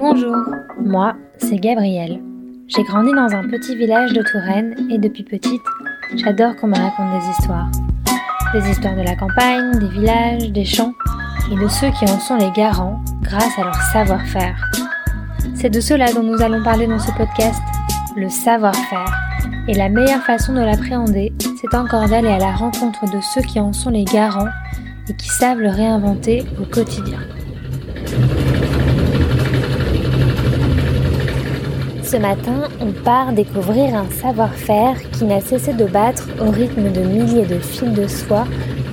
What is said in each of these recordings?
Bonjour, moi, c'est Gabrielle. J'ai grandi dans un petit village de Touraine et depuis petite, j'adore qu'on me raconte des histoires. Des histoires de la campagne, des villages, des champs et de ceux qui en sont les garants grâce à leur savoir-faire. C'est de cela dont nous allons parler dans ce podcast, le savoir-faire. Et la meilleure façon de l'appréhender, c'est encore d'aller à la rencontre de ceux qui en sont les garants et qui savent le réinventer au quotidien. Ce matin, on part découvrir un savoir-faire qui n'a cessé de battre au rythme de milliers de fils de soie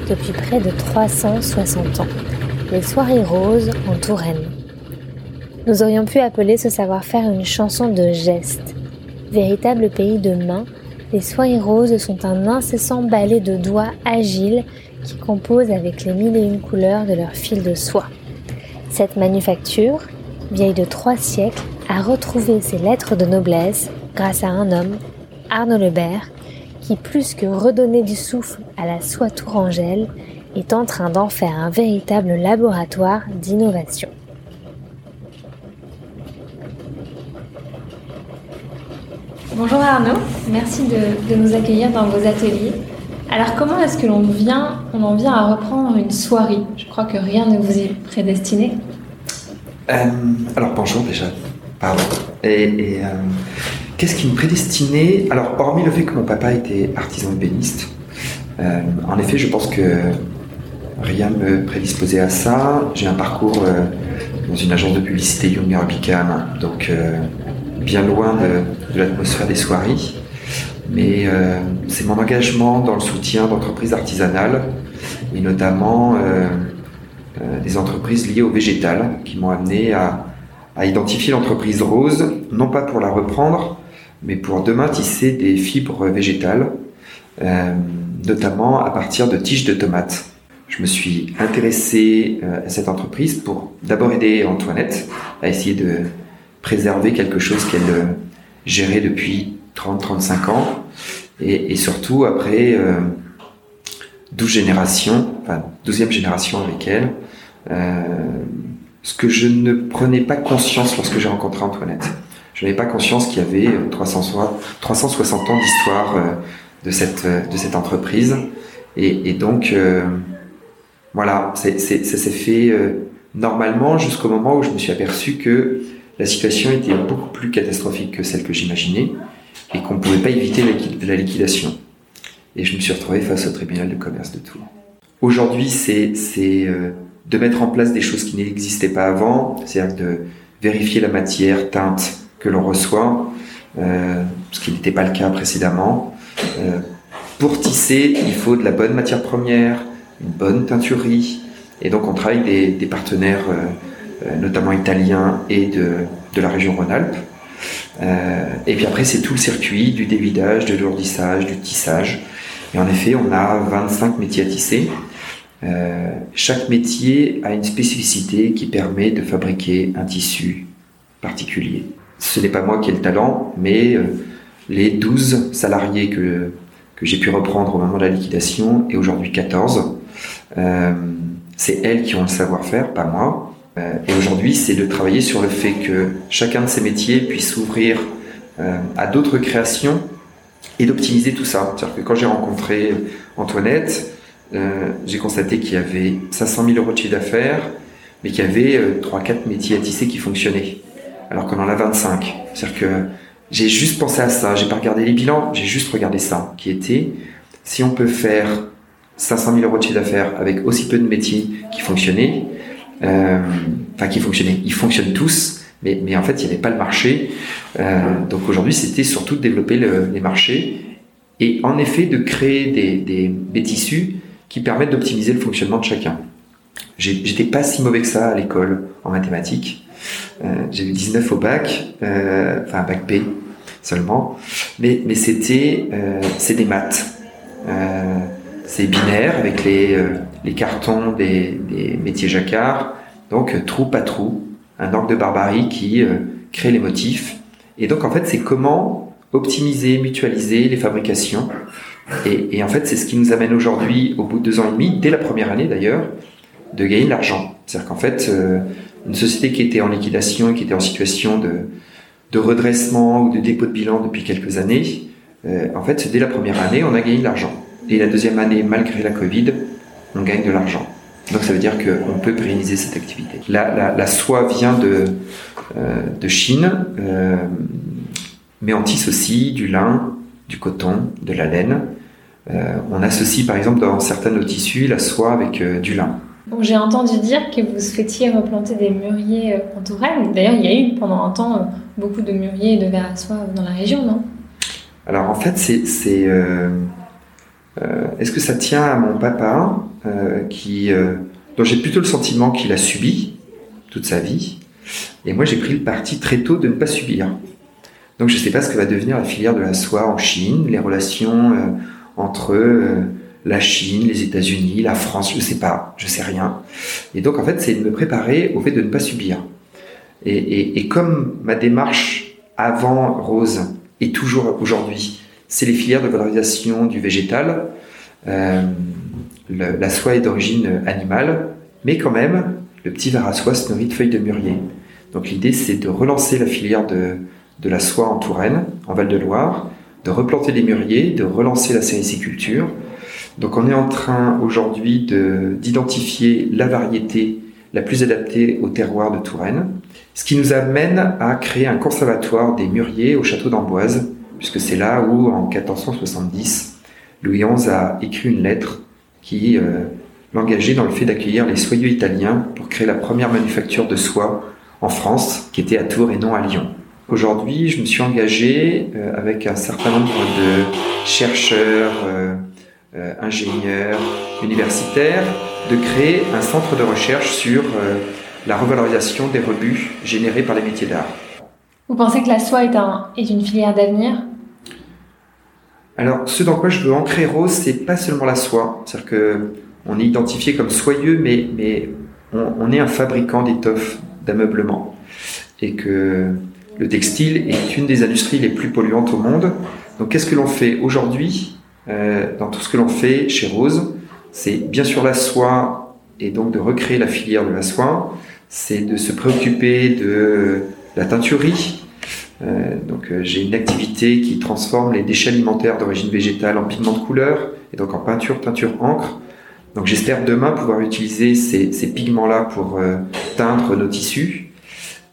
depuis près de 360 ans. Les soirées roses en Touraine. Nous aurions pu appeler ce savoir-faire une chanson de gestes. Véritable pays de mains, les soirées roses sont un incessant ballet de doigts agiles qui composent avec les mille et une couleurs de leur fil de soie. Cette manufacture, vieille de trois siècles, a retrouvé ses lettres de noblesse grâce à un homme, Arnaud Lebert, qui plus que redonner du souffle à la soie tourangelle, est en train d'en faire un véritable laboratoire d'innovation. Bonjour Arnaud, merci de, de, nous accueillir dans vos ateliers. Alors comment est-ce que l'on vient, on en vient à reprendre une soirée Je crois que rien ne vous est prédestiné. Euh, alors bonjour déjà, pardon. Et, euh, qu'est-ce qui me prédestinait? Alors hormis le fait que mon papa était artisan ébéniste, euh, en effet je pense que rien ne me prédisposait à ça. J'ai un parcours dans une agence de publicité Young Bicam, donc bien loin de, de l'atmosphère des soirées mais euh, c'est mon engagement dans le soutien d'entreprises artisanales et notamment euh, euh, des entreprises liées au végétal qui m'ont amené à, à identifier l'entreprise rose, non pas pour la reprendre, mais pour demain tisser des fibres végétales, notamment à partir de tiges de tomates. Je me suis intéressé à cette entreprise pour d'abord aider Antoinette à essayer de préserver quelque chose qu'elle gérait depuis 30-35 ans, et, surtout après 12 euh, générations, enfin 12e génération avec elle, euh, ce que je ne prenais pas conscience lorsque j'ai rencontré Antoinette. Je n'avais pas conscience qu'il y avait 360, 360 ans d'histoire euh, de, cette, de cette entreprise. Et, donc, voilà, ça s'est fait normalement jusqu'au moment où je me suis aperçu que la situation était beaucoup plus catastrophique que celle que j'imaginais et qu'on ne pouvait pas éviter la liquidation. Et je me suis retrouvé face au tribunal de commerce de Tours. Aujourd'hui, c'est euh, de mettre en place des choses qui n'existaient pas avant, c'est-à-dire de vérifier la matière teinte que l'on reçoit, euh, ce qui n'était pas le cas précédemment. Euh, pour tisser, il faut de la bonne matière première, une bonne teinturerie, et donc on travaille des, des partenaires, notamment italiens et de, de la région Rhône-Alpes, euh, et puis après, c'est tout le circuit du dévidage, de l'ourdissage, du tissage. Et en effet, on a 25 métiers à tisser. Euh, chaque métier a une spécificité qui permet de fabriquer un tissu particulier. Ce n'est pas moi qui ai le talent, mais euh, les 12 salariés que, que j'ai pu reprendre au moment de la liquidation, et aujourd'hui 14, euh, c'est elles qui ont le savoir-faire, pas moi. Et aujourd'hui, c'est de travailler sur le fait que chacun de ces métiers puisse s'ouvrir à d'autres créations et d'optimiser tout ça. C'est-à-dire que quand j'ai rencontré Antoinette, euh, j'ai constaté qu'il y avait 500 000 euros de chiffre d'affaires, mais qu'il y avait 3-4 métiers à tisser qui fonctionnaient, alors qu'on en a 25. C'est-à-dire que j'ai juste pensé à ça, j'ai pas regardé les bilans, j'ai juste regardé ça, qui était si on peut faire 500 000 euros de chiffre d'affaires avec aussi peu de métiers qui fonctionnaient, euh, enfin qui fonctionnaient. Ils fonctionnent tous, mais, mais en fait, il n'y avait pas le marché. Euh, donc aujourd'hui, c'était surtout de développer le, les marchés et en effet de créer des tissus qui permettent d'optimiser le fonctionnement de chacun. J'étais pas si mauvais que ça à l'école en mathématiques. Euh, j'ai eu 19 au bac, euh, enfin bac B seulement, mais, mais c'était euh, c'est des maths. Euh, c'est binaire avec les, les cartons des, des, métiers jacquard. Donc trou pas trou, un angle de barbarie qui crée les motifs. Et donc en fait c'est comment optimiser, mutualiser les fabrications. Et, en fait c'est ce qui nous amène aujourd'hui, au bout de deux ans et demi, dès la première année d'ailleurs, de gagner de l'argent. C'est-à-dire qu'en fait, une société qui était en liquidation et qui était en situation de, de redressement ou de dépôt de bilan depuis quelques années, en fait, dès la première année, on a gagné de l'argent. Et la deuxième année, malgré la Covid, on gagne de l'argent. Donc ça veut dire qu'on peut pérenniser cette activité. La, soie vient de, euh, de Chine, euh, mais on tisse aussi du lin, du coton, de la laine. Euh, on associe par exemple dans certains de nos tissus la soie avec du lin. Bon, J'ai entendu dire que vous souhaitiez replanter des mûriers en Touraine. D'ailleurs, il y a eu pendant un temps beaucoup de mûriers et de verres à soie dans la région, non? Alors en fait, c'est euh, est-ce que ça tient à mon papa, euh, qui, euh, dont j'ai plutôt le sentiment qu'il a subi toute sa vie, et moi j'ai pris le parti très tôt de ne pas subir. Donc je ne sais pas ce que va devenir la filière de la soie en Chine, les relations entre la Chine, les États-Unis, la France, je ne sais pas, je sais rien. Et donc en fait, c'est de me préparer au fait de ne pas subir. Et, et, et comme ma démarche avant Rose est toujours aujourd'hui c'est les filières de valorisation du végétal. Euh, la soie est d'origine animale, mais quand même, le petit verre à soie se nourrit de feuilles de mûrier. Donc l'idée, c'est de relancer la filière de, de la soie en Touraine, en Val-de-Loire, de replanter des mûriers, de relancer la sériciculture. Donc on est en train aujourd'hui d'identifier la variété la plus adaptée au terroir de Touraine, ce qui nous amène à créer un conservatoire des mûriers au château d'Amboise, puisque c'est là où, en 1470, Louis XI a écrit une lettre qui euh, l'engageait dans le fait d'accueillir les soyeux italiens pour créer la première manufacture de soie en France, qui était à Tours et non à Lyon. Aujourd'hui, je me suis engagé euh, avec un certain nombre de chercheurs, euh, ingénieurs, universitaires, de créer un centre de recherche sur la revalorisation des rebuts générés par les métiers d'art. Vous pensez que la soie est, un, est une filière d'avenir? Alors, ce dans quoi je veux ancrer Rose, c'est pas seulement la soie. C'est-à-dire que on est identifié comme soyeux, mais, mais on, est un fabricant d'étoffes d'ameublement. Et que le textile est une des industries les plus polluantes au monde. Donc, qu'est-ce que l'on fait aujourd'hui euh, dans tout ce que l'on fait chez Rose? C'est bien sûr la soie et donc de recréer la filière de la soie. C'est de se préoccuper de la teinturerie. Euh, donc euh, j'ai une activité qui transforme les déchets alimentaires d'origine végétale en pigments de couleur et donc en peinture, peinture encre. Donc j'espère demain pouvoir utiliser ces, pigments-là pour euh, teindre nos tissus.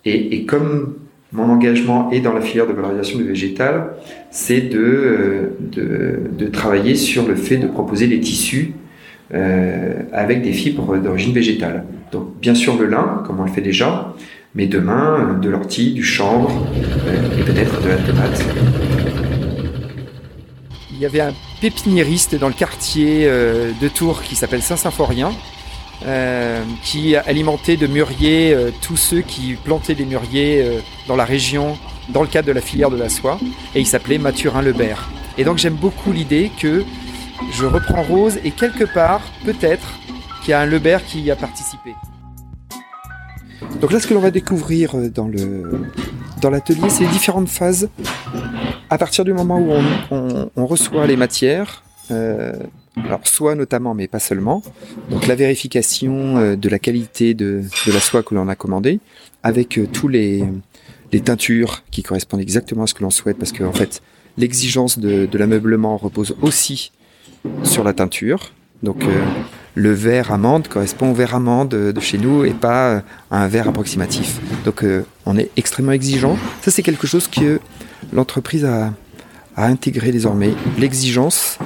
Et, comme mon engagement est dans la filière de valorisation du végétal, c'est de, de, travailler sur le fait de proposer des tissus avec des fibres d'origine végétale. Donc bien sûr le lin, comme on le fait déjà, mais demain, de l'ortie, du chanvre euh, et peut-être de la tomate. Il y avait un pépiniériste dans le quartier euh, de Tours qui s'appelle Saint-Symphorien, euh, qui alimentait de mûriers tous ceux qui plantaient des mûriers dans la région dans le cadre de la filière de la soie, et il s'appelait Mathurin Lebert. Et donc j'aime beaucoup l'idée que je reprends Rose et quelque part, peut-être, qu'il y a un Lebert qui y a participé. Donc là, ce que l'on va découvrir euh, dans le dans l'atelier, c'est les différentes phases à partir du moment où on, reçoit les matières. Euh, alors soie notamment, mais pas seulement. Donc la vérification euh, de la qualité de, la soie que l'on a commandée, avec tous les, les teintures qui correspondent exactement à ce que l'on souhaite, parce que en fait l'exigence de, de l'ameublement repose aussi sur la teinture. Donc le verre amande correspond au verre amande de chez nous et pas euh, à un verre approximatif. Donc euh, on est extrêmement exigeant. Ça c'est quelque chose que l'entreprise a, intégré désormais, l'exigence,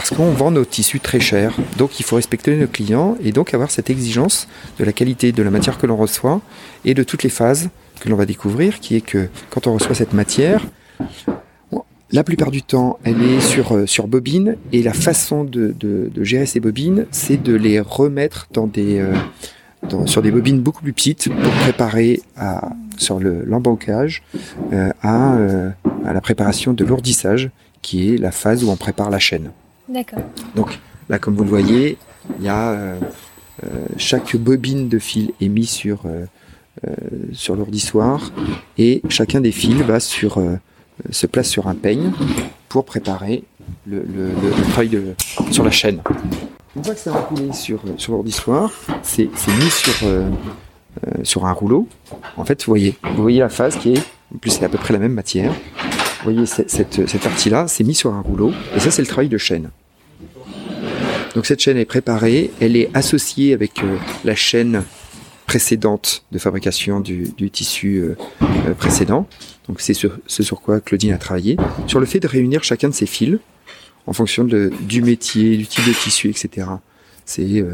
parce qu'on vend nos tissus très chers. Donc il faut respecter nos clients et donc avoir cette exigence de la qualité de la matière que l'on reçoit et de toutes les phases que l'on va découvrir, qui est que quand on reçoit cette matière, la plupart du temps, elle est sur, euh, sur bobine et la façon de, de, gérer ces bobines, c'est de les remettre euh, sur des bobines beaucoup plus petites pour préparer à, sur l'embancage euh, à, à la préparation de lourdissage, qui est la phase où on prépare la chaîne. D'accord. Donc là, comme vous le voyez, il y a chaque bobine de fil est mise sur sur l'ourdissoir et chacun des fils va sur se place sur un peigne pour préparer le, le, travail de, sur la chaîne. On voit que c'est enroulé sur, sur l'ordre d'histoire. C'est mis sur, euh, euh, sur un rouleau. En fait, vous voyez, vous voyez la phase qui est, en plus c'est à peu près la même matière. Vous voyez cette, cette partie-là, c'est mis sur un rouleau. Et ça, c'est le travail de chaîne. Donc cette chaîne est préparée, elle est associée avec euh, la chaîne précédente de fabrication du, tissu euh, euh, précédent. Donc c'est sur, ce sur quoi Claudine a travaillé, sur le fait de réunir chacun de ces fils en fonction du métier, du type de tissu, etc. C'est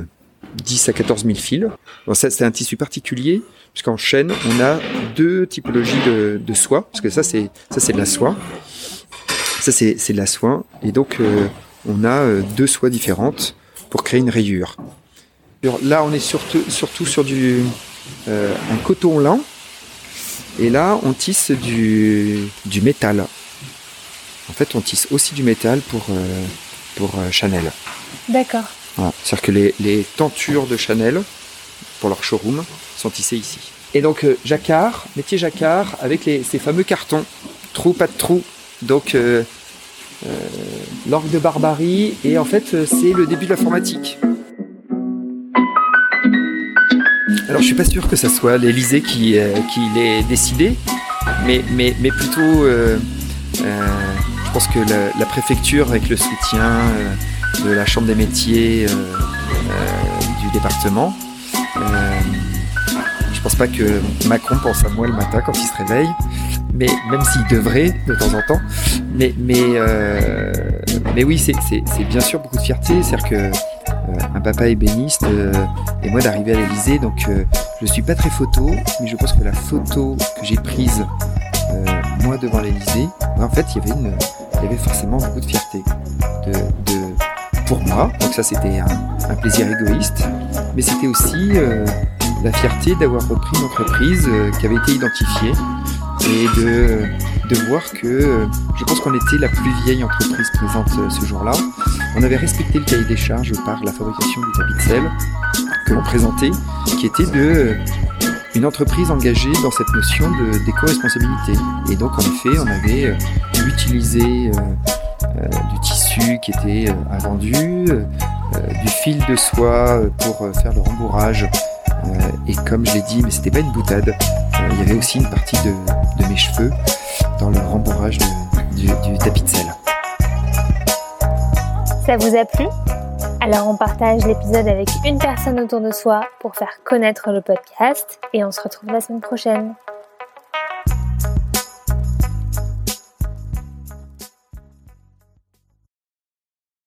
10 à 14 000 fils. Bon, ça, c'est un tissu particulier, puisqu'en chaîne, on a deux typologies de, soie, parce que ça, c'est ça c'est de la soie. Ça, c'est de la soie. Et donc, on a euh, deux soies différentes pour créer une rayure. Alors, là, on est surtout, surtout sur du, euh, un coton lent. Et là, on tisse du, du métal. En fait, on tisse aussi du métal pour, euh, pour euh, Chanel. D'accord. Voilà. C'est-à-dire que les, les tentures de Chanel, pour leur showroom, sont tissées ici. Et donc, jacquard, métier jacquard, avec les, ces fameux cartons, trou, pas de trou. Donc, l'orgue de barbarie, et en fait, euh, c'est le début de l'informatique. Alors, je suis pas sûr que ça soit l'Élysée qui, euh, qui l'ait décidé, mais, mais, mais plutôt, euh, euh, je pense que la, la préfecture, avec le soutien euh, de la Chambre des métiers euh, euh, du département, euh, je pense pas que Macron pense à moi le matin quand il se réveille, mais même s'il devrait de temps en temps. Mais, mais, euh, mais oui, c'est bien sûr beaucoup de fierté. C'est-à-dire que euh, un papa ébéniste euh, et moi d'arriver à l'Elysée, donc euh, je suis pas très photo, mais je pense que la photo que j'ai prise euh, moi devant l'Elysée, en fait, il y avait il y avait forcément beaucoup de fierté de, de pour moi. Donc ça, c'était un, plaisir égoïste, mais c'était aussi euh, la fierté d'avoir repris une entreprise euh, qui avait été identifiée et de, de voir que je pense qu'on était la plus vieille entreprise présente euh, ce jour-là. On avait respecté le cahier des charges par la fabrication du tapis de sel que l'on présentait, qui était de une entreprise engagée dans cette notion d'éco-responsabilité. Et donc en effet, on avait euh, utilisé euh, du tissu qui était euh, invendu, du fil de soie pour faire le rembourrage. Et comme je l'ai dit, mais c'était pas une boutade, il y avait aussi une partie de, de mes cheveux dans le rembourrage du, du tapis de sel. Ça vous a plu? Alors on partage l'épisode avec une personne autour de soi pour faire connaître le podcast et on se retrouve la semaine prochaine.